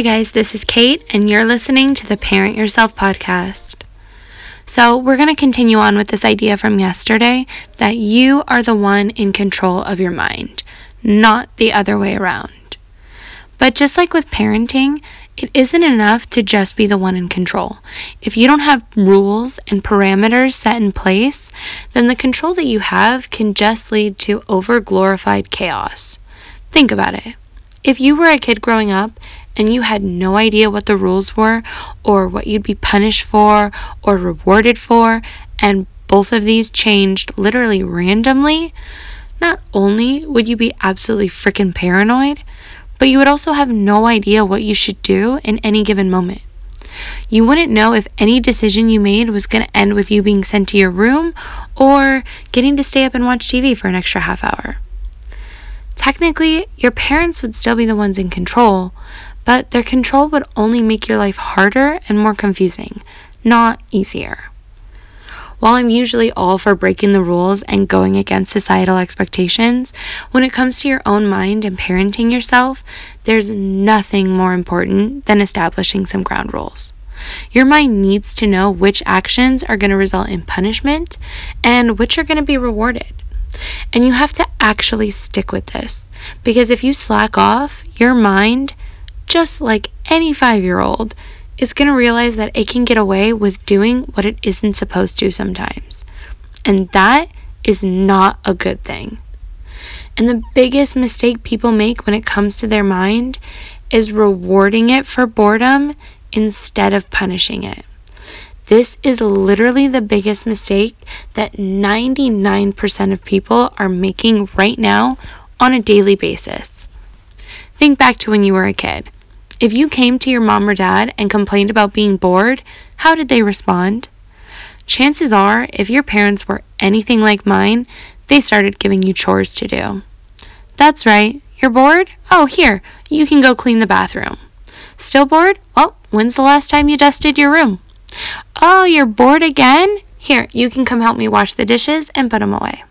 Hi, guys, this is Kate, and you're listening to the Parent Yourself podcast. So, we're going to continue on with this idea from yesterday that you are the one in control of your mind, not the other way around. But just like with parenting, it isn't enough to just be the one in control. If you don't have rules and parameters set in place, then the control that you have can just lead to over glorified chaos. Think about it. If you were a kid growing up and you had no idea what the rules were or what you'd be punished for or rewarded for, and both of these changed literally randomly, not only would you be absolutely freaking paranoid, but you would also have no idea what you should do in any given moment. You wouldn't know if any decision you made was going to end with you being sent to your room or getting to stay up and watch TV for an extra half hour. Technically, your parents would still be the ones in control, but their control would only make your life harder and more confusing, not easier. While I'm usually all for breaking the rules and going against societal expectations, when it comes to your own mind and parenting yourself, there's nothing more important than establishing some ground rules. Your mind needs to know which actions are going to result in punishment and which are going to be rewarded. And you have to actually stick with this because if you slack off, your mind just like any five year old, is going to realize that it can get away with doing what it isn't supposed to sometimes. And that is not a good thing. And the biggest mistake people make when it comes to their mind is rewarding it for boredom instead of punishing it. This is literally the biggest mistake that 99% of people are making right now on a daily basis. Think back to when you were a kid. If you came to your mom or dad and complained about being bored, how did they respond? Chances are, if your parents were anything like mine, they started giving you chores to do. That's right, you're bored? Oh, here, you can go clean the bathroom. Still bored? Well, when's the last time you dusted your room? Oh, you're bored again? Here, you can come help me wash the dishes and put them away.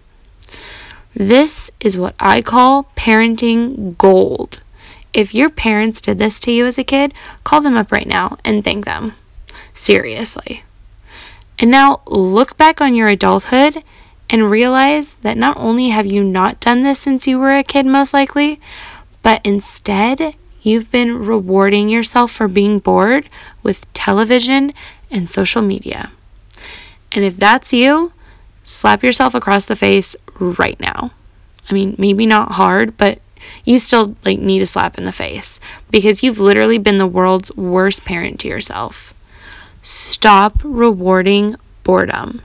This is what I call parenting gold. If your parents did this to you as a kid, call them up right now and thank them. Seriously. And now look back on your adulthood and realize that not only have you not done this since you were a kid, most likely, but instead you've been rewarding yourself for being bored with television and social media. And if that's you, slap yourself across the face right now. I mean, maybe not hard, but you still like need a slap in the face because you've literally been the world's worst parent to yourself. Stop rewarding boredom.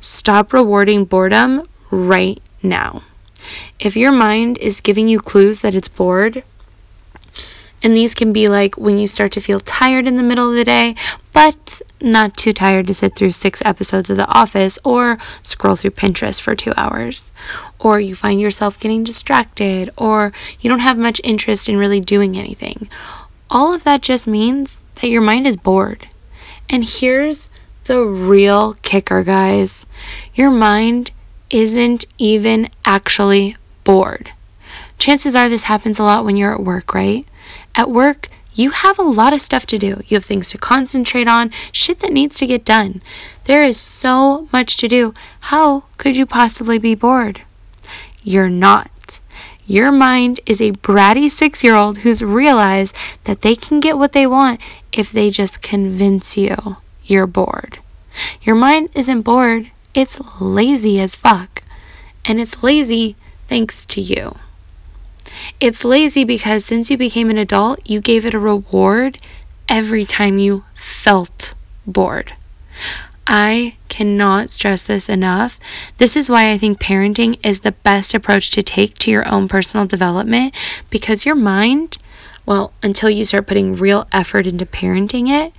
Stop rewarding boredom right now. If your mind is giving you clues that it's bored, and these can be like when you start to feel tired in the middle of the day, but not too tired to sit through six episodes of The Office or scroll through Pinterest for two hours. Or you find yourself getting distracted, or you don't have much interest in really doing anything. All of that just means that your mind is bored. And here's the real kicker, guys your mind isn't even actually bored. Chances are this happens a lot when you're at work, right? At work, you have a lot of stuff to do. You have things to concentrate on, shit that needs to get done. There is so much to do. How could you possibly be bored? You're not. Your mind is a bratty six year old who's realized that they can get what they want if they just convince you you're bored. Your mind isn't bored, it's lazy as fuck. And it's lazy thanks to you. It's lazy because since you became an adult, you gave it a reward every time you felt bored. I cannot stress this enough. This is why I think parenting is the best approach to take to your own personal development because your mind, well, until you start putting real effort into parenting it,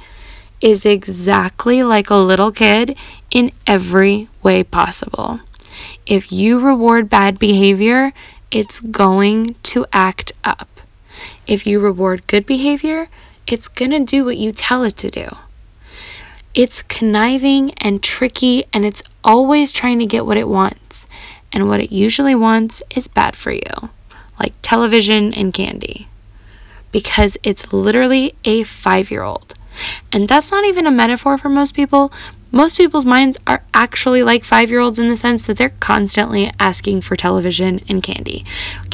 is exactly like a little kid in every way possible. If you reward bad behavior, it's going to act up. If you reward good behavior, it's going to do what you tell it to do. It's conniving and tricky, and it's always trying to get what it wants. And what it usually wants is bad for you, like television and candy. because it's literally a five year old. And that's not even a metaphor for most people. Most people's minds are actually like five year olds in the sense that they're constantly asking for television and candy.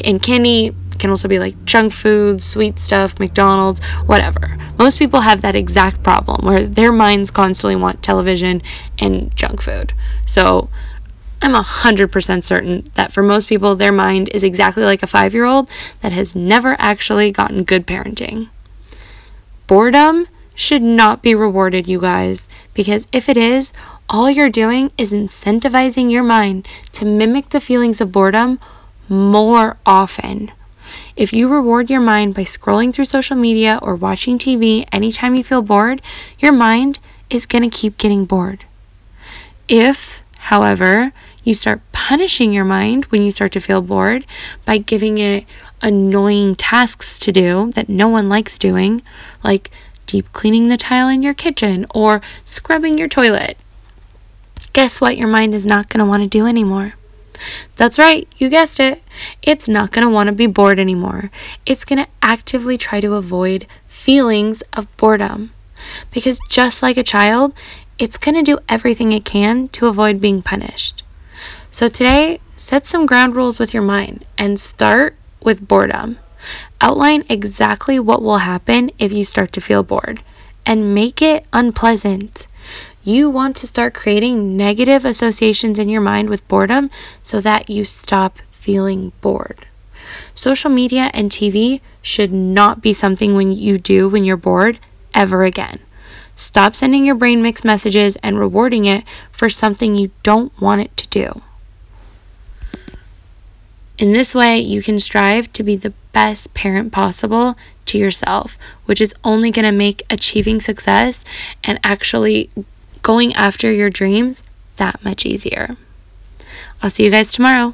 And candy can also be like junk food, sweet stuff, McDonald's, whatever. Most people have that exact problem where their minds constantly want television and junk food. So I'm 100% certain that for most people, their mind is exactly like a five year old that has never actually gotten good parenting. Boredom should not be rewarded, you guys, because if it is, all you're doing is incentivizing your mind to mimic the feelings of boredom more often. If you reward your mind by scrolling through social media or watching TV anytime you feel bored, your mind is going to keep getting bored. If, however, you start punishing your mind when you start to feel bored by giving it annoying tasks to do that no one likes doing, like deep cleaning the tile in your kitchen or scrubbing your toilet. Guess what? Your mind is not going to want to do anymore. That's right, you guessed it. It's not going to want to be bored anymore. It's going to actively try to avoid feelings of boredom. Because just like a child, it's going to do everything it can to avoid being punished. So today, set some ground rules with your mind and start with boredom. Outline exactly what will happen if you start to feel bored and make it unpleasant. You want to start creating negative associations in your mind with boredom so that you stop feeling bored. Social media and TV should not be something when you do when you're bored ever again. Stop sending your brain mixed messages and rewarding it for something you don't want it to do. In this way, you can strive to be the best parent possible to yourself, which is only going to make achieving success and actually going after your dreams that much easier. I'll see you guys tomorrow.